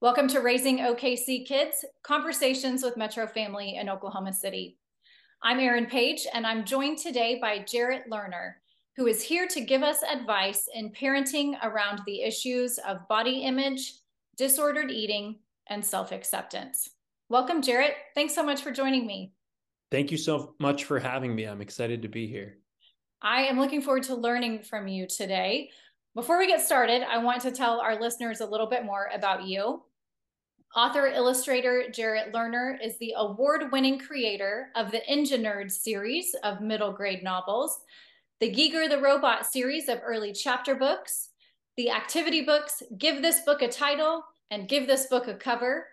Welcome to Raising OKC Kids Conversations with Metro Family in Oklahoma City. I'm Erin Page, and I'm joined today by Jarrett Lerner, who is here to give us advice in parenting around the issues of body image, disordered eating, and self acceptance. Welcome, Jarrett. Thanks so much for joining me. Thank you so much for having me. I'm excited to be here. I am looking forward to learning from you today. Before we get started, I want to tell our listeners a little bit more about you. Author illustrator Jarrett Lerner is the award winning creator of the EngiNerds series of middle grade novels, the Geeger the Robot series of early chapter books, the activity books Give This Book a Title and Give This Book a Cover,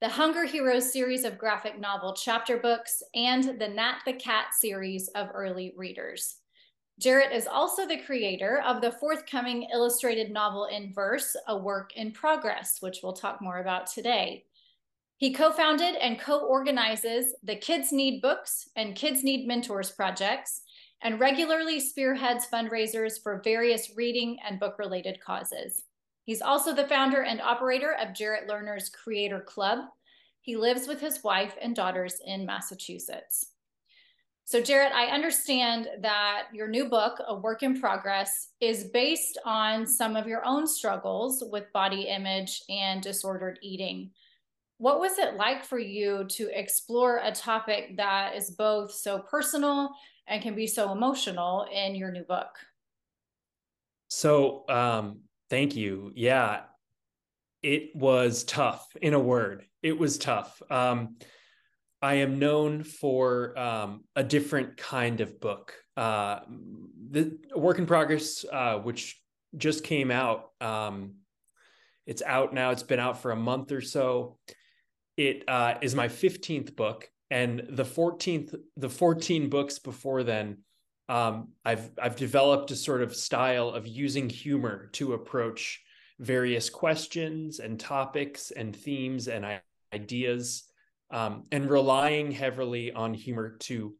the Hunger Heroes series of graphic novel chapter books, and the Nat the Cat series of early readers. Jarrett is also the creator of the forthcoming illustrated novel in verse, A Work in Progress, which we'll talk more about today. He co founded and co organizes the Kids Need Books and Kids Need Mentors projects and regularly spearheads fundraisers for various reading and book related causes. He's also the founder and operator of Jarrett Lerner's Creator Club. He lives with his wife and daughters in Massachusetts. So, Jarrett, I understand that your new book, A Work in Progress, is based on some of your own struggles with body image and disordered eating. What was it like for you to explore a topic that is both so personal and can be so emotional in your new book? So, um, thank you. Yeah, it was tough in a word. It was tough. Um, I am known for um, a different kind of book. Uh, the work in progress, uh, which just came out. Um, it's out now. It's been out for a month or so. It uh, is my 15th book, and the 14th, the 14 books before then, um, I've I've developed a sort of style of using humor to approach various questions and topics and themes and ideas um, and relying heavily on humor to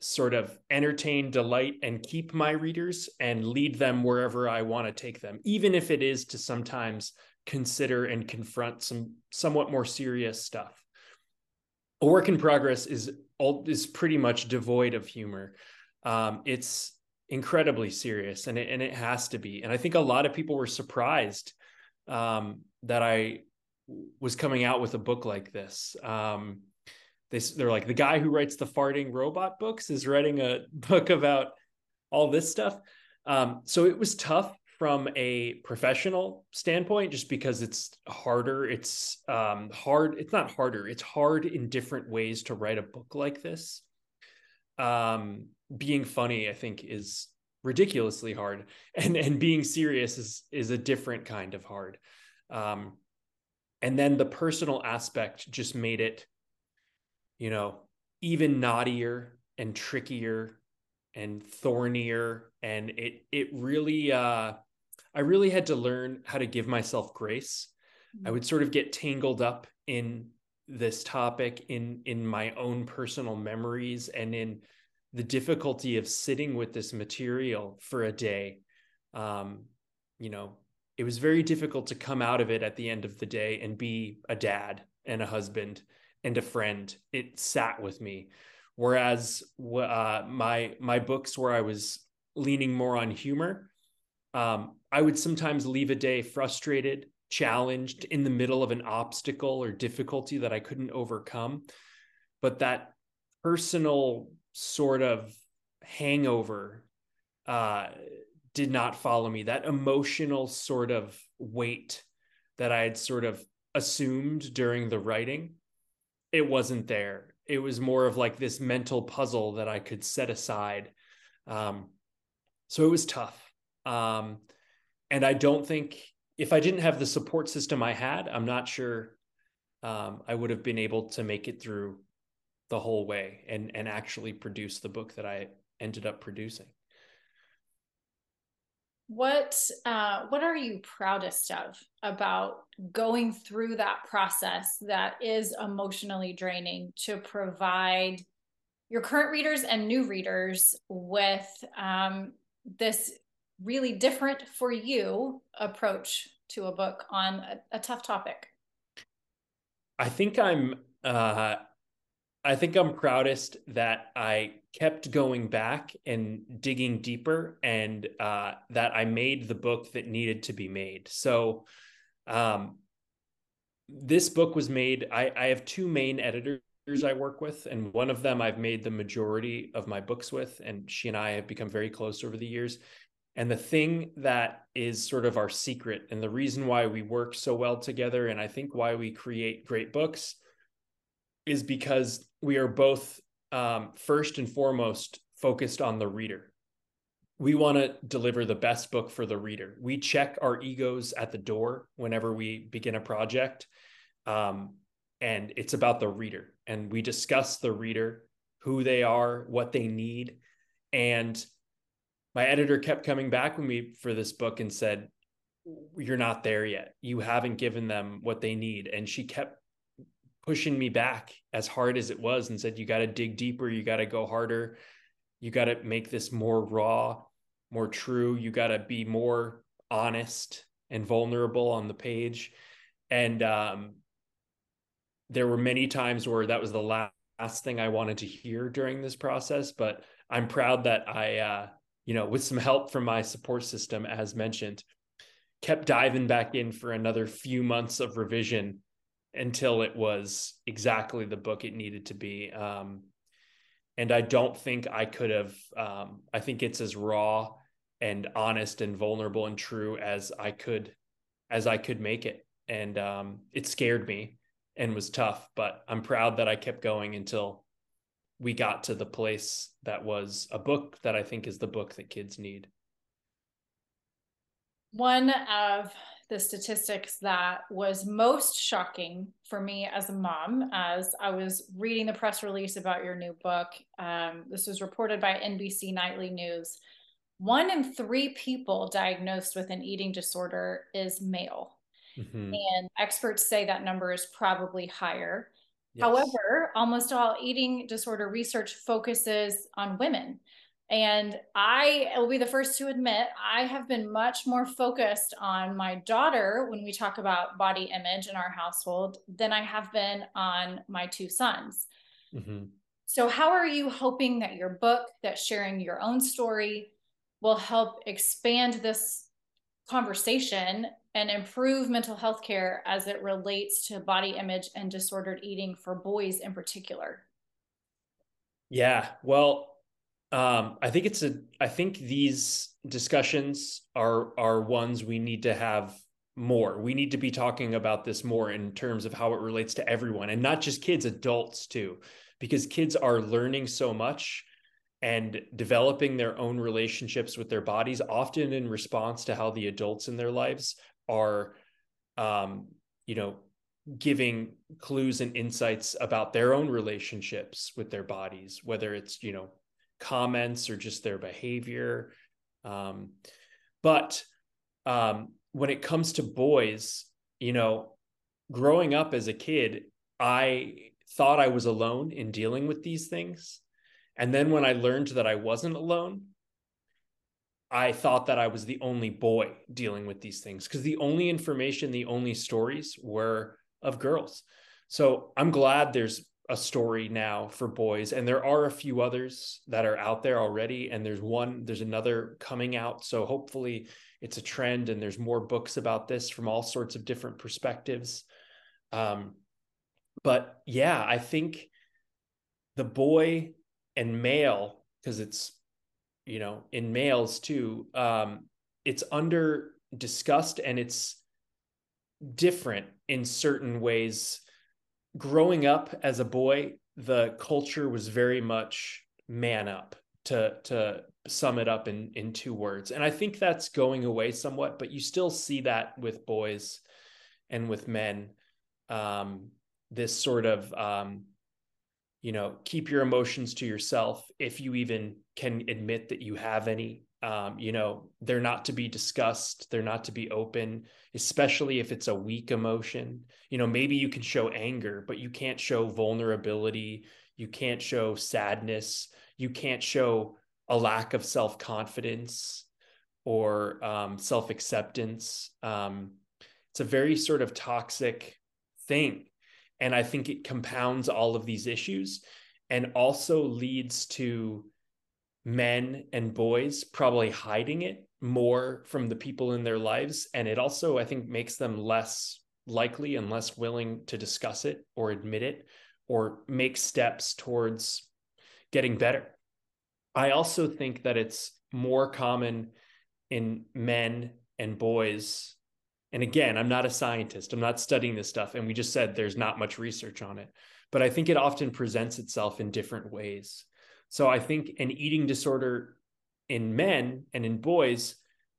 sort of entertain, delight, and keep my readers and lead them wherever I want to take them, even if it is to sometimes consider and confront some somewhat more serious stuff. A work in progress is is pretty much devoid of humor. Um, it's incredibly serious, and it and it has to be. And I think a lot of people were surprised um, that I was coming out with a book like this. Um, they, they're like the guy who writes the farting robot books is writing a book about all this stuff. Um, so it was tough from a professional standpoint, just because it's harder. It's um, hard. It's not harder. It's hard in different ways to write a book like this. Um, being funny, I think, is ridiculously hard, and and being serious is is a different kind of hard. Um, and then the personal aspect just made it you know even knottier and trickier and thornier. And it it really uh i really had to learn how to give myself grace. I would sort of get tangled up in this topic in in my own personal memories and in the difficulty of sitting with this material for a day. Um you know it was very difficult to come out of it at the end of the day and be a dad and a husband and a friend. It sat with me. Whereas uh, my my books where I was leaning more on humor, um, I would sometimes leave a day frustrated, challenged, in the middle of an obstacle or difficulty that I couldn't overcome. But that personal sort of hangover uh, did not follow me. That emotional sort of weight that I had sort of assumed during the writing, it wasn't there. It was more of like this mental puzzle that I could set aside. Um, so it was tough. Um, and I don't think if I didn't have the support system I had, I'm not sure um, I would have been able to make it through the whole way and and actually produce the book that I ended up producing. What uh, what are you proudest of about going through that process that is emotionally draining to provide your current readers and new readers with um, this really different for you approach to a book on a, a tough topic? I think I'm uh, I think I'm proudest that I kept going back and digging deeper and uh, that I made the book that needed to be made. So, um, this book was made. I, I have two main editors I work with, and one of them I've made the majority of my books with, and she and I have become very close over the years. And the thing that is sort of our secret and the reason why we work so well together, and I think why we create great books, is because we are both um, first and foremost focused on the reader. We want to deliver the best book for the reader. We check our egos at the door whenever we begin a project. Um, and it's about the reader. And we discuss the reader, who they are, what they need. And my editor kept coming back with me for this book and said, You're not there yet. You haven't given them what they need. And she kept pushing me back as hard as it was and said, You got to dig deeper. You got to go harder. You got to make this more raw, more true. You got to be more honest and vulnerable on the page. And um, there were many times where that was the last, thing I wanted to hear during this process. But I'm proud that I, uh, you know, with some help from my support system, as mentioned, kept diving back in for another few months of revision until it was exactly the book it needed to be. Um, and I don't think I could have, um, I think it's as raw and honest and vulnerable and true as I could, as I could make it. And um, it scared me and was tough, but I'm proud that I kept going until we got to the place that was a book that I think is the book that kids need. One of the statistics that was most shocking for me as a mom as I was reading the press release about your new book. Um, this was reported by NBC Nightly News. One in three people diagnosed with an eating disorder is male. Mm-hmm. And experts say that number is probably higher. Yes. However, almost all eating disorder research focuses on women. And I will be the first to admit, I have been much more focused on my daughter when we talk about body image in our household than I have been on my two sons. Mm-hmm. So, how are you hoping that your book, that sharing your own story, will help expand this conversation and improve mental health care as it relates to body image and disordered eating for boys in particular? Yeah, well, um, I think it's a. I think these discussions are are ones we need to have more. We need to be talking about this more in terms of how it relates to everyone, and not just kids, adults too, because kids are learning so much and developing their own relationships with their bodies, often in response to how the adults in their lives are um, you know giving clues and insights about their own relationships with their bodies whether it's you know comments or just their behavior um, but um, when it comes to boys you know growing up as a kid i thought i was alone in dealing with these things and then when i learned that i wasn't alone I thought that I was the only boy dealing with these things because the only information, the only stories were of girls. So I'm glad there's a story now for boys and there are a few others that are out there already and there's one there's another coming out. So hopefully it's a trend and there's more books about this from all sorts of different perspectives. Um but yeah i think the boy and male because it's you know in males too um it's under discussed and it's different in certain ways growing up as a boy the culture was very much man up to to sum it up in in two words. And i think that's going away somewhat but you still see that with boys and with men. Um this sort of um you know keep your emotions to yourself if you even can admit that you have any um, you know they're not to be discussed they're not to be open especially if it's a weak emotion. You know maybe you can show anger but you can't show vulnerability you can't show sadness you can't show a lack of self-confidence or um, self-acceptance. Um, it's a very sort of toxic thing And I think it compounds all of these issues and also leads to men and boys probably hiding it more from the people in their lives. And it also, I think, makes them less likely and less willing to discuss it or admit it or make steps towards getting better. I also think that it's more common in men and boys. And again, I'm not a scientist, I'm not studying this stuff. And we just said there's not much research on it, but I think it often presents itself in different ways. So I think an eating disorder in men and in boys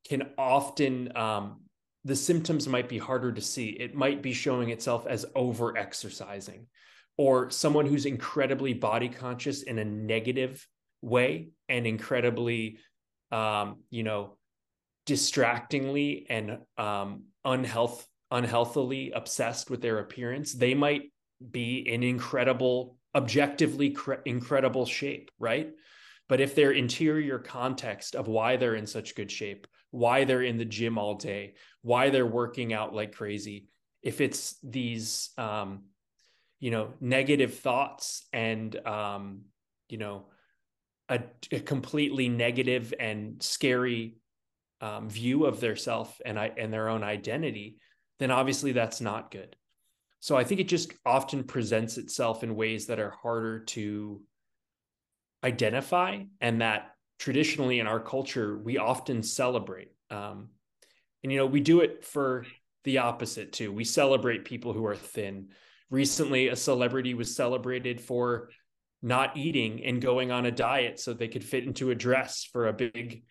can often, um, the symptoms might be harder to see. It might be showing itself as over exercising or someone who's incredibly body conscious in a negative way and incredibly, um, you know, distractingly and um, unhealth unhealthily obsessed with their appearance, they might be in incredible, objectively cre- incredible shape, right? But if their interior context of why they're in such good shape, why they're in the gym all day, why they're working out like crazy, if it's these, um, you know, negative thoughts and, um, you know, a, a completely negative and scary um, view of their self and I and their own identity, then obviously that's not good. So I think it just often presents itself in ways that are harder to identify, and that traditionally in our culture we often celebrate. Um, and you know we do it for the opposite too. We celebrate people who are thin. Recently, a celebrity was celebrated for not eating and going on a diet so they could fit into a dress for a big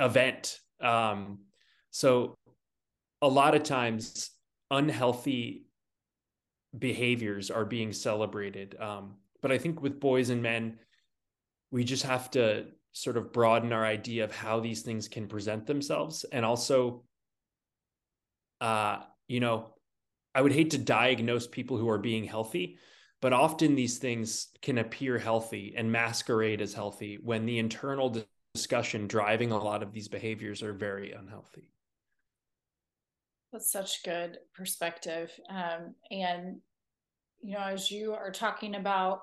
event um, so a lot of times unhealthy behaviors are being celebrated. Um, but I think with boys and men, we just have to sort of broaden our idea of how these things can present themselves. And also, uh, you know, I would hate to diagnose people who are being healthy, but often these things can appear healthy and masquerade as healthy when the internal discussion driving a lot of these behaviors are very unhealthy. That's such good perspective. Um, and, you know, as you are talking about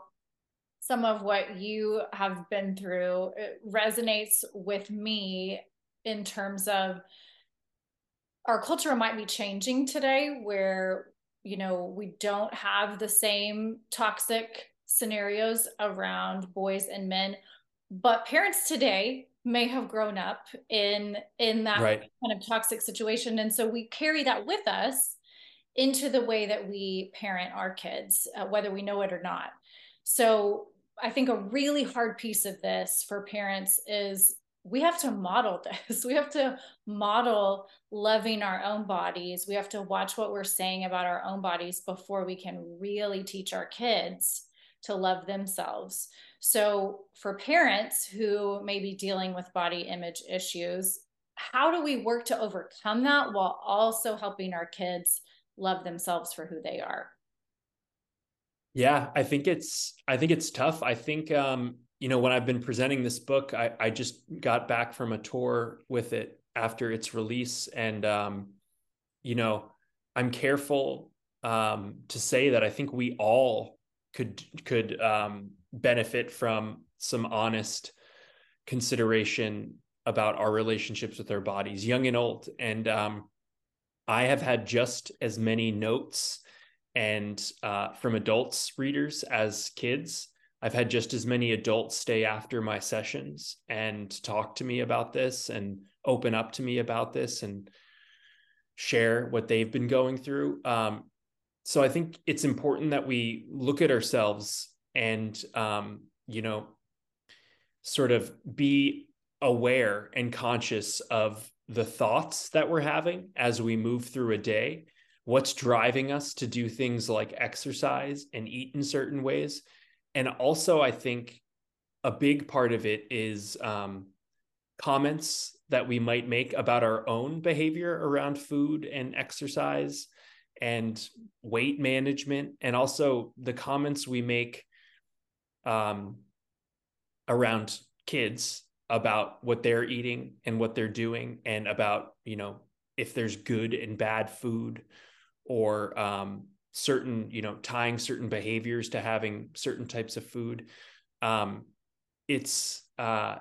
some of what you have been through, it resonates with me in terms of our culture might be changing today where, you know, we don't have the same toxic scenarios around boys and men but parents today may have grown up in in that right. kind of toxic situation. And so we carry that with us into the way that we parent our kids uh, whether we know it or not. So i think a really hard piece of this for parents is we have to model this. We have to model loving our own bodies. We have to watch what we're saying about our own bodies before we can really teach our kids to love themselves so, for parents who may be dealing with body image issues, how do we work to overcome that while also helping our kids love themselves for who they are? Yeah, I think it's I think it's tough. I think um, you know, when I've been presenting this book, I, I just got back from a tour with it after its release. And um, you know, I'm careful um to say that I think we all could could um benefit from some honest consideration about our relationships with our bodies, young and old. And um, I have had just as many notes and uh, from adults readers as kids. I've had just as many adults stay after my sessions and talk to me about this and open up to me about this and share what they've been going through. Um, so I think it's important that we look at ourselves and um, you know sort of be aware and conscious of the thoughts that we're having as we move through a day. What's driving us to do things like exercise and eat in certain ways. And also i think a big part of it is um, comments that we might make about our own behavior around food and exercise and weight management. And also the comments we make um, around kids about what they're eating and what they're doing and about you know if there's good and bad food or um, certain you know tying certain behaviors to having certain types of food. Um, it's uh,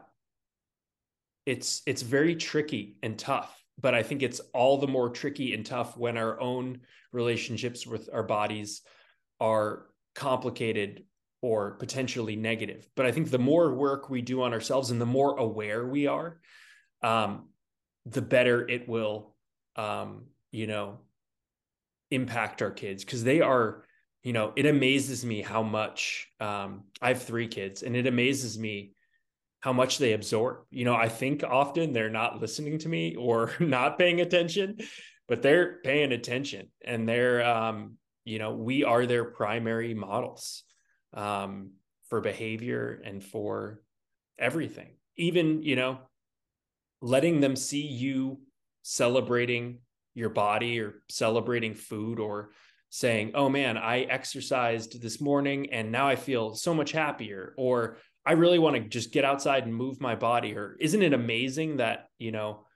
it's it's very tricky and tough but i think it's all the more tricky and tough when our own relationships with our bodies are complicated or potentially negative. But i think the more work we do on ourselves and the more aware we are um, the better it will um, you know impact our kids. Because they are you know it amazes me how much um, i have three kids and it amazes me how much they absorb. You know i think often they're not listening to me or not paying attention but they're paying attention and they're um, you know we are their primary models um, for behavior and for everything even you know letting them see you celebrating your body or celebrating food or saying, oh man, I exercised this morning and now I feel so much happier. Or I really want to just get outside and move my body. Or isn't it amazing that, you know,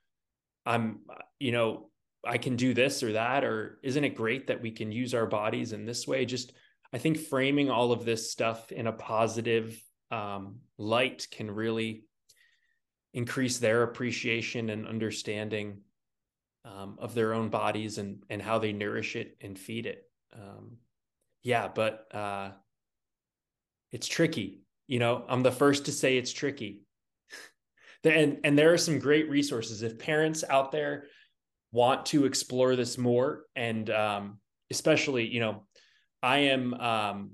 I'm, you know, I can do this or that? Or isn't it great that we can use our bodies in this way? Just, I think framing all of this stuff in a positive um, light can really increase their appreciation and understanding um, of their own bodies and and how they nourish it and feed it. Um, yeah, but uh, it's tricky. You know, I'm the first to say it's tricky. and and there are some great resources if parents out there want to explore this more and um, especially you know i am um,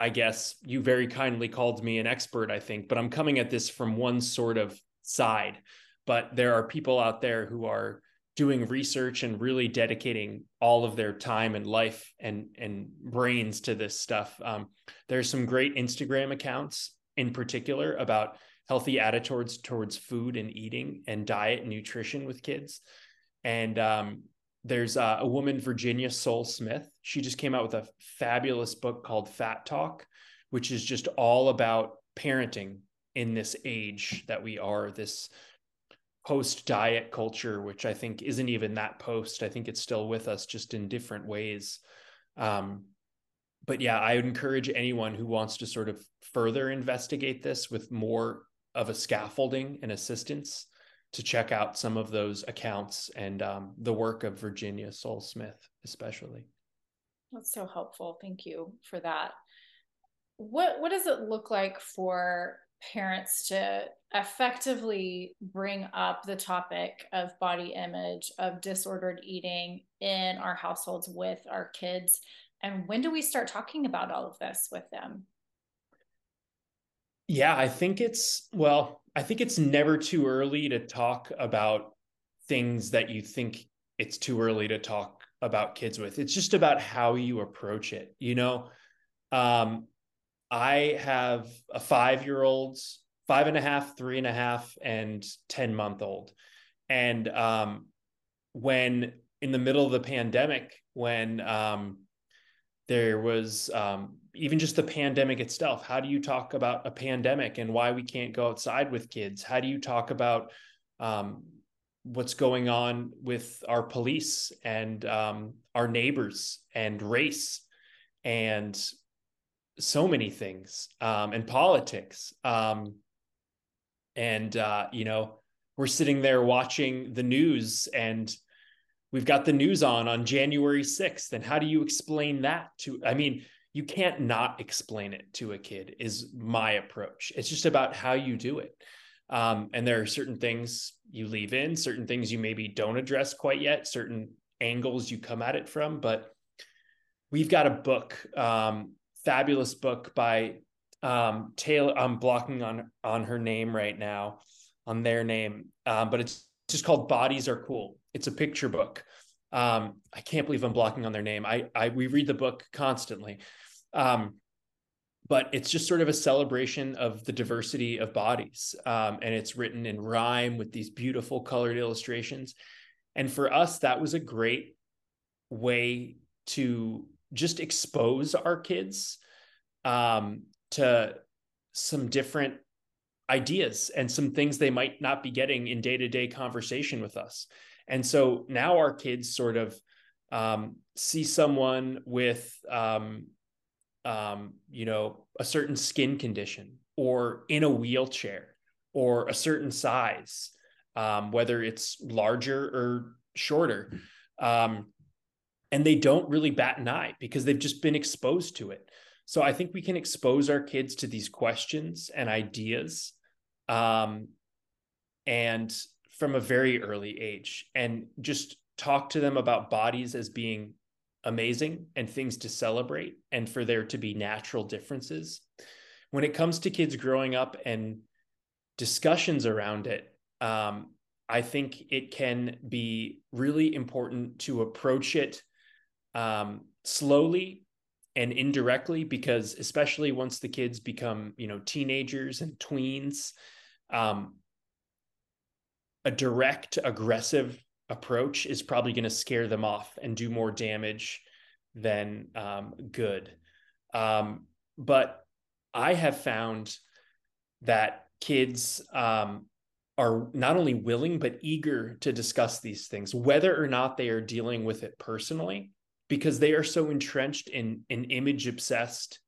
i guess you very kindly called me an expert i think but i'm coming at this from one sort of side but there are people out there who are doing research and really dedicating all of their time and life and and brains to this stuff. Um, there's some great Instagram accounts in particular about healthy attitudes towards food and eating and diet and nutrition with kids. And um, there's uh, a woman, Virginia Sole Smith. She just came out with a fabulous book called Fat Talk, which is just all about parenting in this age that we are, this post diet culture, which I think isn't even that post. I think it's still with us just in different ways. Um, but yeah, I would encourage anyone who wants to sort of further investigate this with more of a scaffolding and assistance to check out some of those accounts and um, the work of Virginia Sole Smith, especially. That's so helpful. Thank you for that. What what does it look like for parents to effectively bring up the topic of body image, of disordered eating in our households with our kids? And when do we start talking about all of this with them? Yeah, I think it's, well, I think it's never too early to talk about things that you think it's too early to talk about kids with. It's just about how you approach it. You know, um, I have a five year old, five and a half, three and a half, and 10 month old. And um, when in the middle of the pandemic, when um, there was um, even just the pandemic itself, how do you talk about a pandemic and why we can't go outside with kids? How do you talk about um, what's going on with our police and um, our neighbors and race and so many things um, and politics. Um, and, uh, you know, we're sitting there watching the news and we've got the news on on January 6th. And how do you explain that to, I mean, you can't not explain it to a kid is my approach. It's just about how you do it. Um, and there are certain things you leave in, certain things you maybe don't address quite yet, certain angles you come at it from. But we've got a book um, fabulous book by um, Taylor. I'm blocking on on her name right now, on their name, um, but it's just called Bodies Are Cool. It's a picture book. Um, I can't believe I'm blocking on their name. I I we read the book constantly. Um, but it's just sort of a celebration of the diversity of bodies. Um, and it's written in rhyme with these beautiful colored illustrations. And for us, that was a great way to just expose our kids um, to some different ideas and some things they might not be getting in day-to-day conversation with us and so now our kids sort of um, see someone with um, um, you know a certain skin condition or in a wheelchair or a certain size um, whether it's larger or shorter. Um, and they don't really bat an eye because they've just been exposed to it. So i think we can expose our kids to these questions and ideas um, and from a very early age and just talk to them about bodies as being amazing and things to celebrate and for there to be natural differences. When it comes to kids growing up and discussions around it, um, I think it can be really important to approach it um, slowly and indirectly because especially once the kids become you know teenagers and tweens um, a direct aggressive approach is probably going to scare them off and do more damage than um, good. Um, but I have found that kids um, are not only willing but eager to discuss these things, whether or not they are dealing with it personally, because they are so entrenched in an image obsessed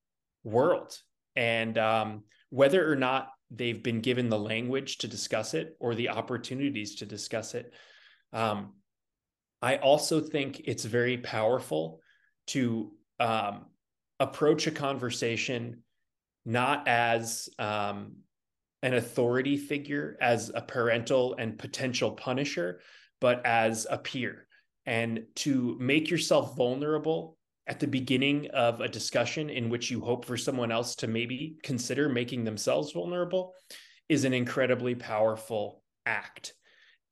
world. And um, whether or not they've been given the language to discuss it or the opportunities to discuss it, um, I also think it's very powerful to um, approach a conversation not as um, an authority figure, as a parental and potential punisher, but as a peer, and to make yourself vulnerable at the beginning of a discussion in which you hope for someone else to maybe consider making themselves vulnerable is an incredibly powerful act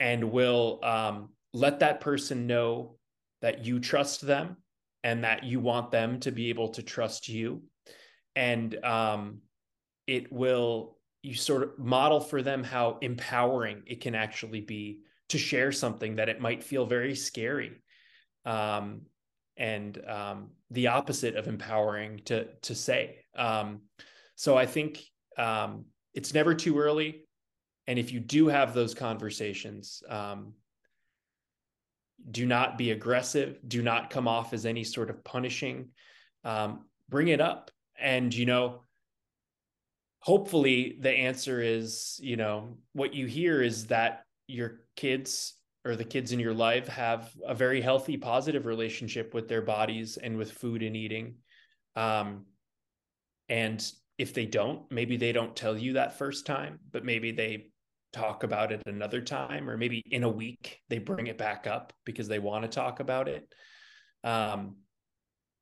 and will um, let that person know that you trust them and that you want them to be able to trust you. And um, it will you sort of model for them how empowering it can actually be to share something that it might feel very scary. Um, and um, the opposite of empowering to to say. Um, so i think um, it's never too early and if you do have those conversations um, do not be aggressive. Do not come off as any sort of punishing. Um, bring it up. And you know hopefully the answer is you know what you hear is that your kids or the kids in your life have a very healthy positive relationship with their bodies and with food and eating. Um, and if they don't maybe they don't tell you that first time but maybe they talk about it another time or maybe in a week they bring it back up because they want to talk about it. Um,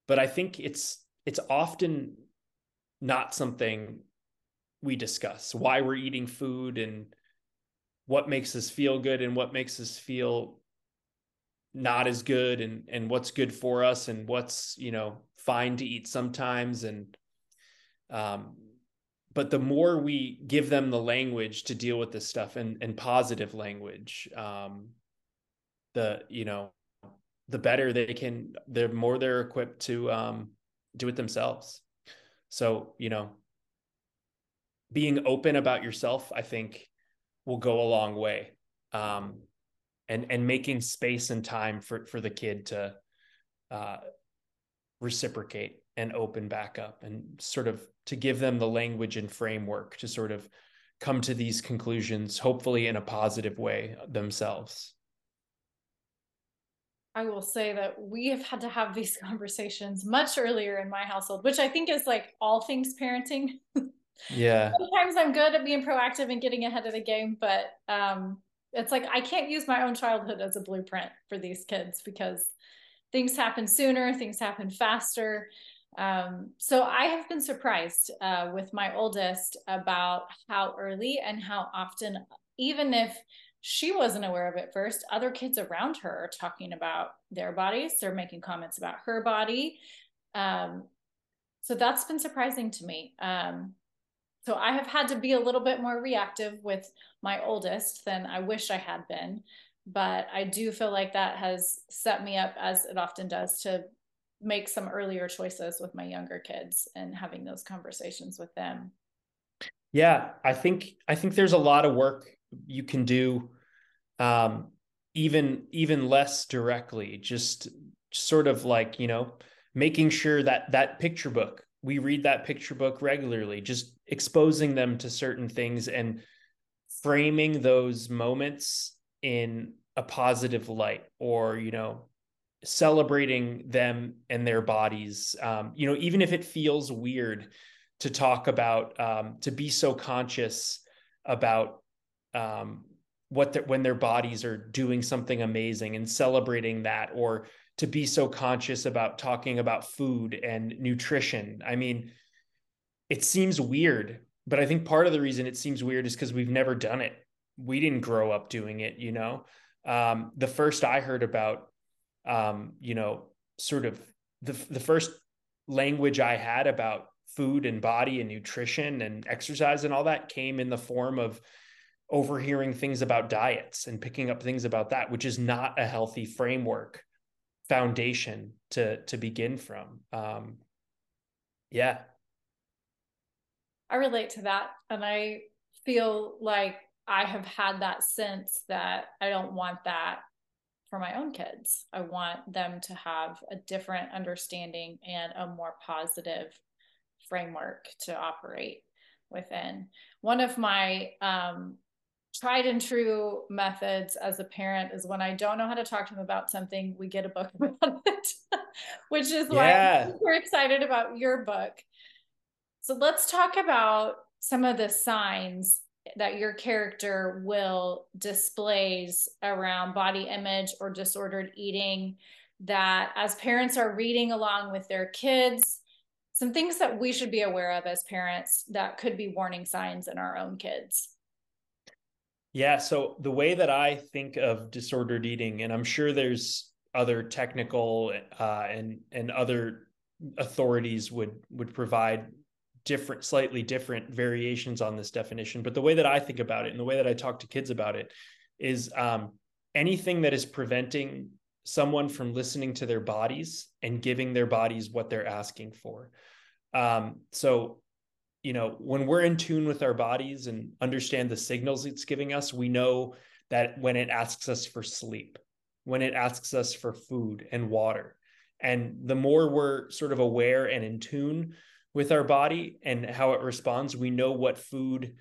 but i think it's it's often not something we discuss why we're eating food and what makes us feel good and what makes us feel not as good and and what's good for us and what's you know fine to eat sometimes. And um but the more we give them the language to deal with this stuff and, and positive language um, the you know the better they can the more they're equipped to um, do it themselves. So you know being open about yourself i think will go a long way um, and and making space and time for for the kid to uh, reciprocate and open back up and sort of to give them the language and framework to sort of come to these conclusions, hopefully in a positive way themselves. I will say that we have had to have these conversations much earlier in my household, which I think is like all things parenting. Yeah. Sometimes I'm good at being proactive and getting ahead of the game, but um, it's like I can't use my own childhood as a blueprint for these kids because things happen sooner, things happen faster. Um, so I have been surprised uh, with my oldest about how early and how often, even if she wasn't aware of it first, other kids around her are talking about their bodies. They're making comments about her body. Um, so that's been surprising to me. Um, so I have had to be a little bit more reactive with my oldest than I wish I had been. But I do feel like that has set me up, as it often does, to make some earlier choices with my younger kids and having those conversations with them. Yeah i think i think there's a lot of work you can do um, even even less directly just sort of like you know making sure that that picture book we read that picture book regularly just exposing them to certain things and framing those moments in a positive light or you know celebrating them and their bodies. Um, you know even if it feels weird to talk about um, to be so conscious about um, what the, when their bodies are doing something amazing and celebrating that or to be so conscious about talking about food and nutrition. I mean it seems weird but i think part of the reason it seems weird is because we've never done it. We didn't grow up doing it you know? Um, the first i heard about um, you know sort of the, the first language i had about food and body and nutrition and exercise and all that came in the form of overhearing things about diets and picking up things about that which is not a healthy framework foundation to to begin from. Um yeah. I relate to that. And i feel like i have had that sense that i don't want that for my own kids i want them to have a different understanding and a more positive framework to operate within one of my um, tried and true methods as a parent is when I don't know how to talk to them about something, we get a book about it, which is yeah. why we're excited about your book. So let's talk about some of the signs that your character will displays around body image or disordered eating that as parents are reading along with their kids some things that we should be aware of as parents that could be warning signs in our own kids yeah. So the way that I think of disordered eating, and I'm sure there's other technical uh, and and other authorities would would provide different, slightly different variations on this definition. But the way that I think about it, and the way that I talk to kids about it, is um, anything that is preventing someone from listening to their bodies and giving their bodies what they're asking for. Um, so you know, when we're in tune with our bodies and understand the signals it's giving us, we know that when it asks us for sleep, when it asks us for food and water, and the more we're sort of aware and in tune with our body and how it responds, we know what food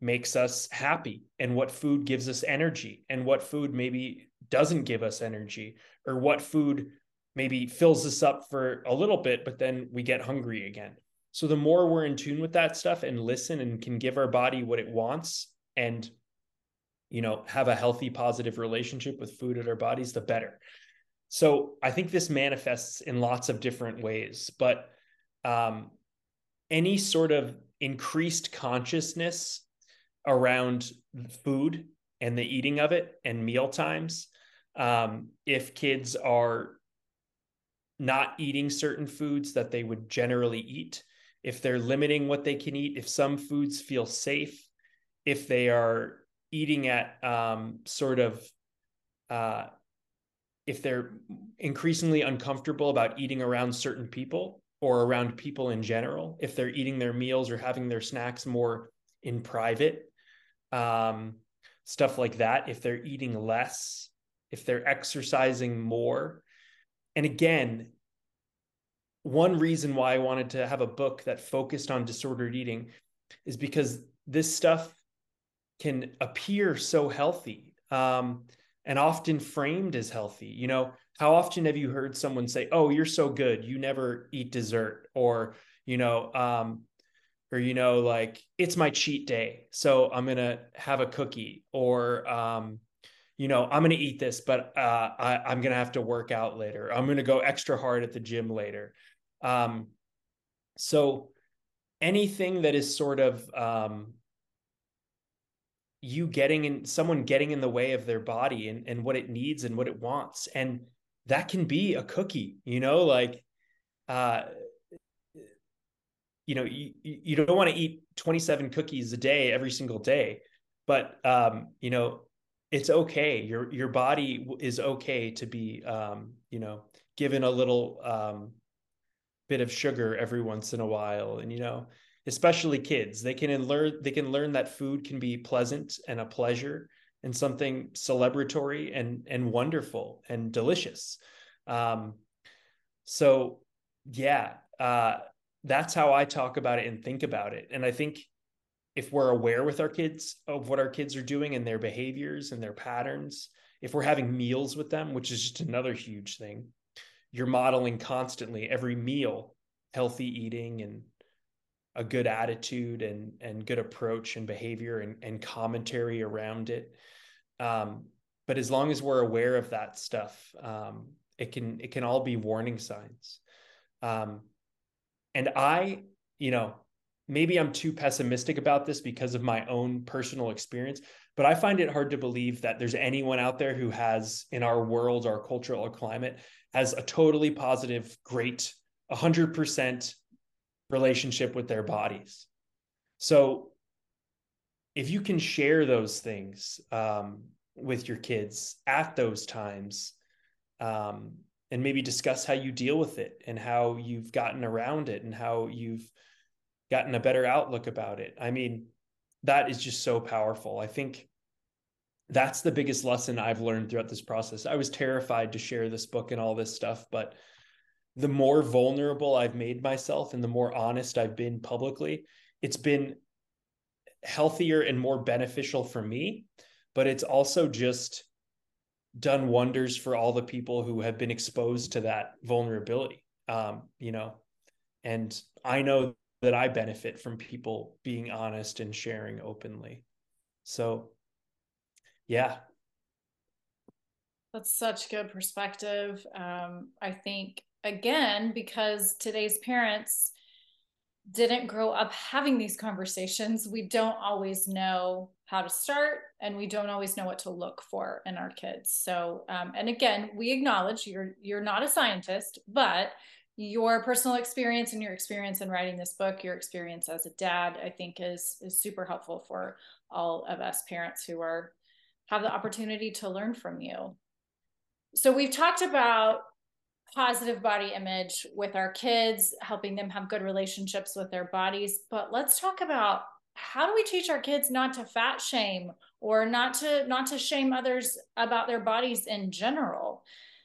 makes us happy and what food gives us energy and what food maybe doesn't give us energy or what food maybe fills us up for a little bit, but then we get hungry again. So the more we're in tune with that stuff and listen and can give our body what it wants and you know have a healthy positive relationship with food at our bodies the better. So I think this manifests in lots of different ways, but um, any sort of increased consciousness around food and the eating of it and meal times um, if kids are not eating certain foods that they would generally eat if they're limiting what they can eat, if some foods feel safe, if they are eating at um, sort of, uh, if they're increasingly uncomfortable about eating around certain people or around people in general, if they're eating their meals or having their snacks more in private, um, stuff like that, if they're eating less, if they're exercising more. And again, one reason why I wanted to have a book that focused on disordered eating is because this stuff can appear so healthy um, and often framed as healthy. You know, how often have you heard someone say, "Oh, you're so good, you never eat dessert," or you know, um, or you know, like it's my cheat day, so I'm gonna have a cookie, or um, you know, I'm gonna eat this, but uh, I, I'm gonna have to work out later. I'm gonna go extra hard at the gym later. Um, so anything that is sort of um, you getting in someone getting in the way of their body and, and what it needs and what it wants. And that can be a cookie, you know, like uh you know, you, you don't want to eat 27 cookies a day every single day, but um, you know, it's okay. Your your body is okay to be um, you know, given a little um bit of sugar every once in a while and you know especially kids they can learn they can learn that food can be pleasant and a pleasure and something celebratory and and wonderful and delicious. Um, so yeah uh, that's how i talk about it and think about it. And i think if we're aware with our kids of what our kids are doing and their behaviors and their patterns if we're having meals with them which is just another huge thing you're modeling constantly every meal healthy eating and a good attitude and and good approach and behavior and, and commentary around it. Um, but as long as we're aware of that stuff um, it can it can all be warning signs. Um, and i you know maybe i'm too pessimistic about this because of my own personal experience but i find it hard to believe that there's anyone out there who has in our world our cultural climate has a totally positive great 100% relationship with their bodies. So if you can share those things um, with your kids at those times um, and maybe discuss how you deal with it and how you've gotten around it and how you've gotten a better outlook about it. I mean, that is just so powerful. I think that's the biggest lesson I've learned throughout this process. I was terrified to share this book and all this stuff, but the more vulnerable I've made myself and the more honest I've been publicly, it's been healthier and more beneficial for me. But it's also just done wonders for all the people who have been exposed to that vulnerability. Um, you know, and I know that I benefit from people being honest and sharing openly. So, yeah. That's such good perspective. Um, I think again because today's parents didn't grow up having these conversations. We don't always know how to start and we don't always know what to look for in our kids. So um, and again we acknowledge you're you're not a scientist but your personal experience and your experience in writing this book your experience as a dad i think is is super helpful for all of us parents who are have the opportunity to learn from you. So we've talked about positive body image with our kids, helping them have good relationships with their bodies. But let's talk about how do we teach our kids not to fat shame or not to not to shame others about their bodies in general?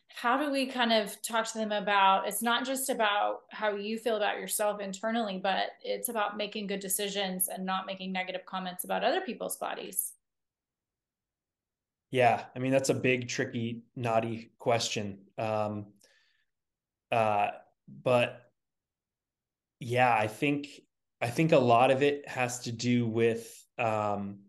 How do we kind of talk to them about it's not just about how you feel about yourself internally, but it's about making good decisions and not making negative comments about other people's bodies? Yeah, I mean that's a big, tricky, knotty question. Um, uh, but yeah, I think I think a lot of it has to do with um,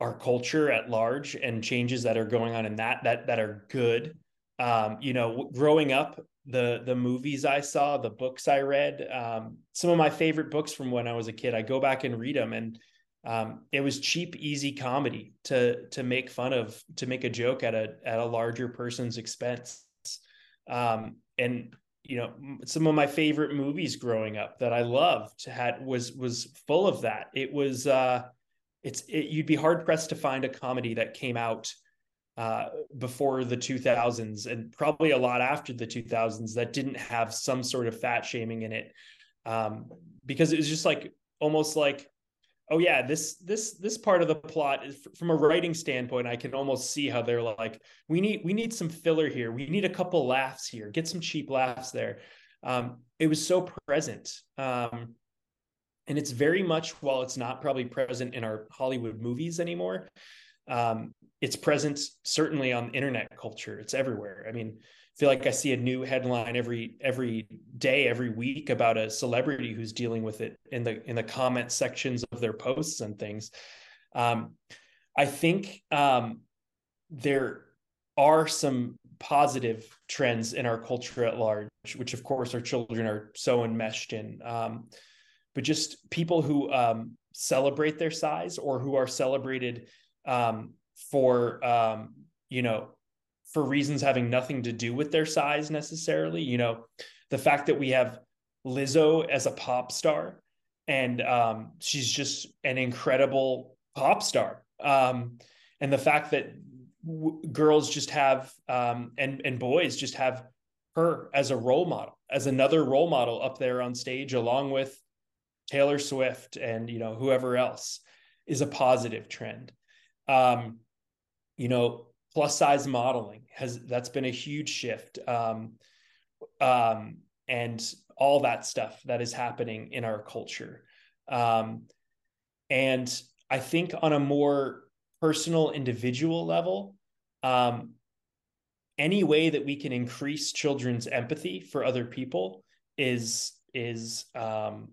our culture at large and changes that are going on in that that that are good. Um, you know, growing up, the the movies I saw, the books I read, um, some of my favorite books from when I was a kid, I go back and read them, and um, it was cheap, easy comedy to to make fun of, to make a joke at a at a larger person's expense. Um, and you know, some of my favorite movies growing up that I loved had was was full of that. It was uh, it's it, you'd be hard pressed to find a comedy that came out uh, before the 2000s and probably a lot after the 2000s that didn't have some sort of fat shaming in it um, because it was just like almost like oh yeah this this this part of the plot is from a writing standpoint i can almost see how they're like we need we need some filler here. We need a couple laughs here. Get some cheap laughs there. Um, it was so present um, and it's very much while it's not probably present in our hollywood movies anymore um, it's present certainly on internet culture. It's everywhere. I mean feel like I see a new headline every every day, every week about a celebrity who's dealing with it in the in the comment sections of their posts and things. Um, I think um, there are some positive trends in our culture at large, which of course our children are so enmeshed in. Um, but just people who um, celebrate their size or who are celebrated um, for um, you know for reasons having nothing to do with their size necessarily. You know, the fact that we have Lizzo as a pop star and um, she's just an incredible pop star. Um, and the fact that w- girls just have um, and and boys just have her as a role model, as another role model up there on stage, along with Taylor Swift and you know whoever else, is a positive trend. Um, you know, plus size modeling has that's been a huge shift. Um, um, and all that stuff that is happening in our culture. Um, and I think on a more personal, individual level, um, any way that we can increase children's empathy for other people is is um,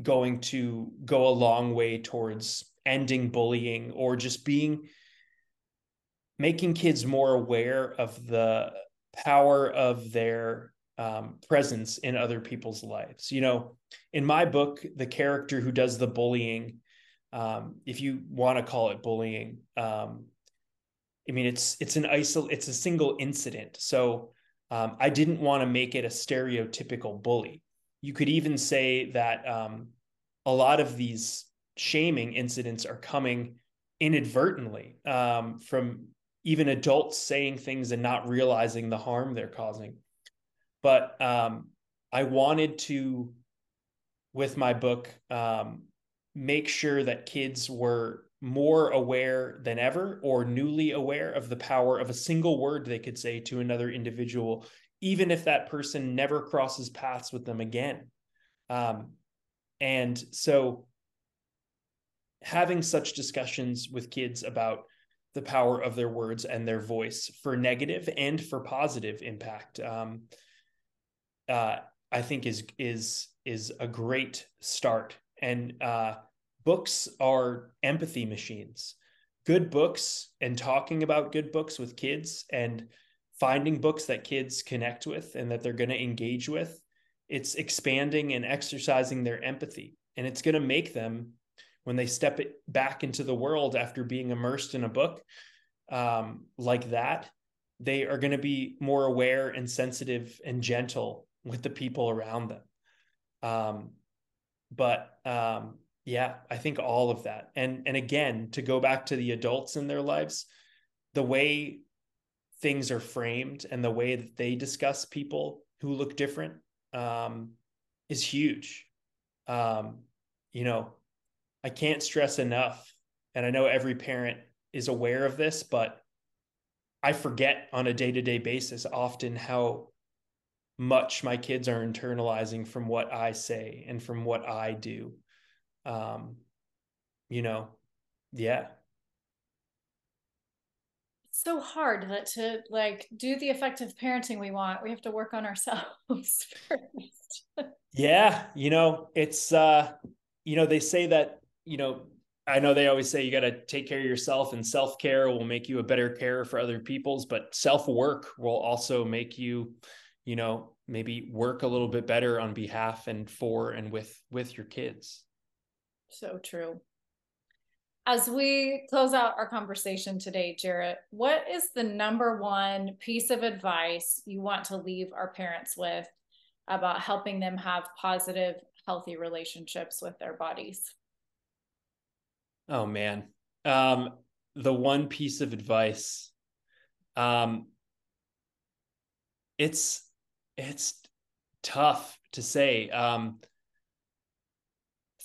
going to go a long way towards ending bullying or just being making kids more aware of the power of their um, presence in other people's lives. You know, in my book, the character who does the bullying, um, if you want to call it bullying, um, I mean, it's it's an isol it's a single incident. So um, I didn't want to make it a stereotypical bully. You could even say that um, a lot of these shaming incidents are coming inadvertently um, from even adults saying things and not realizing the harm they're causing. But um, I wanted to, with my book, um, make sure that kids were more aware than ever or newly aware of the power of a single word they could say to another individual, even if that person never crosses paths with them again. Um, and so, having such discussions with kids about the power of their words and their voice for negative and for positive impact um, uh, i think is is is a great start. And uh, books are empathy machines. Good books and talking about good books with kids and finding books that kids connect with and that they're going to engage with it's expanding and exercising their empathy. And it's going to make them when they step it back into the world after being immersed in a book um, like that, they are going to be more aware and sensitive and gentle with the people around them. Um, but um, yeah, I think all of that, and and again, to go back to the adults in their lives, the way things are framed and the way that they discuss people who look different um, is huge. Um, you know, I can't stress enough, and I know every parent is aware of this, but I forget on a day to day basis often how much my kids are internalizing from what I say and from what I do. Um, you know, yeah. It's so hard to, to like do the effective parenting we want. We have to work on ourselves first. yeah, you know, it's uh, you know, they say that you know, I know they always say you got to take care of yourself and self care will make you a better carer for other people's, but self work will also make you, you know, maybe work a little bit better on behalf and for and with with your kids. So true. As we close out our conversation today, Jarrett, what is the number one piece of advice you want to leave our parents with about helping them have positive, healthy relationships with their bodies? Oh man. Um, the one piece of advice. Um, it's it's tough to say. Um,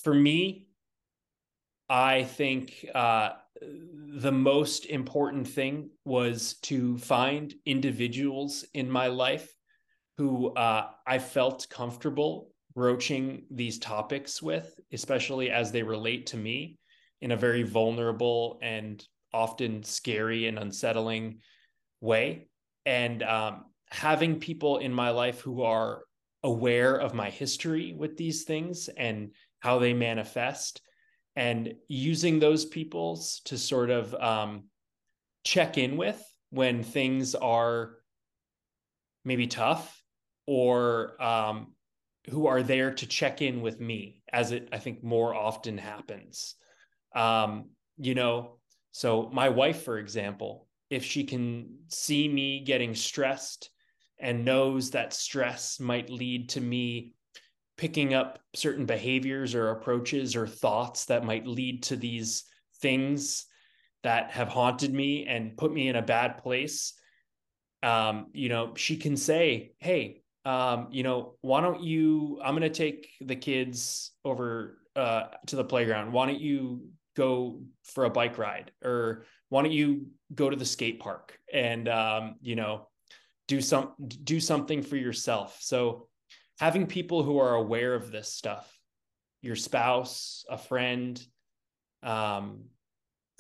for me, I think uh, the most important thing was to find individuals in my life who uh, I felt comfortable broaching these topics with, especially as they relate to me in a very vulnerable and often scary and unsettling way. And um, having people in my life who are aware of my history with these things and how they manifest, and using those peoples to sort of um, check in with when things are maybe tough or um, who are there to check in with me as it i think more often happens um, you know, so my wife, for example, if she can see me getting stressed and knows that stress might lead to me picking up certain behaviors or approaches or thoughts that might lead to these things that have haunted me and put me in a bad place um, you know she can say hey um, you know why don't you i'm going to take the kids over uh, to the playground. Why don't you go for a bike ride or why don't you go to the skate park and um, you know do some do something for yourself. So having people who are aware of this stuff your spouse a friend um,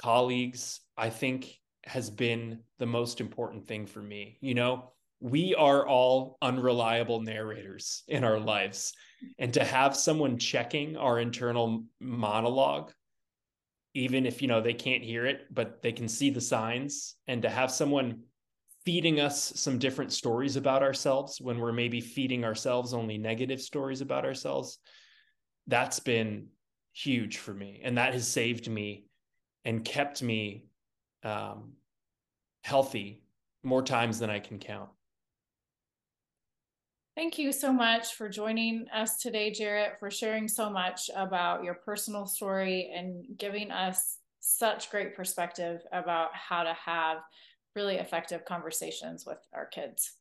colleagues i think has been the most important thing for me. You know we are all unreliable narrators in our lives. And to have someone checking our internal monologue even if you know they can't hear it but they can see the signs. And to have someone feeding us some different stories about ourselves when we're maybe feeding ourselves only negative stories about ourselves that's been huge for me. And that has saved me and kept me um, healthy more times than i can count Thank you so much for joining us today, Jarrett, for sharing so much about your personal story and giving us such great perspective about how to have really effective conversations with our kids.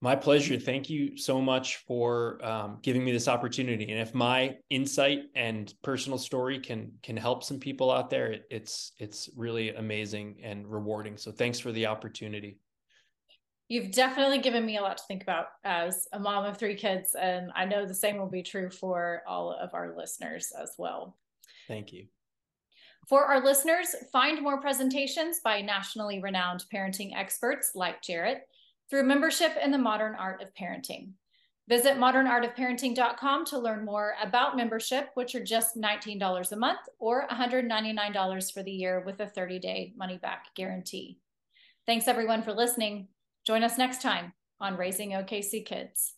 My pleasure. Thank you so much for um, giving me this opportunity. And if my insight and personal story can can help some people out there, it, it's it's really amazing and rewarding. So thanks for the opportunity. You've definitely given me a lot to think about as a mom of three kids, and I know the same will be true for all of our listeners as well. Thank you. For our listeners, find more presentations by nationally renowned parenting experts like Jarrett through membership in the modern art of parenting. Visit modernartofparenting.com to learn more about membership, which are just $19 a month or $199 for the year with a 30 day money back guarantee. Thanks everyone for listening. Join us next time on Raising OKC Kids.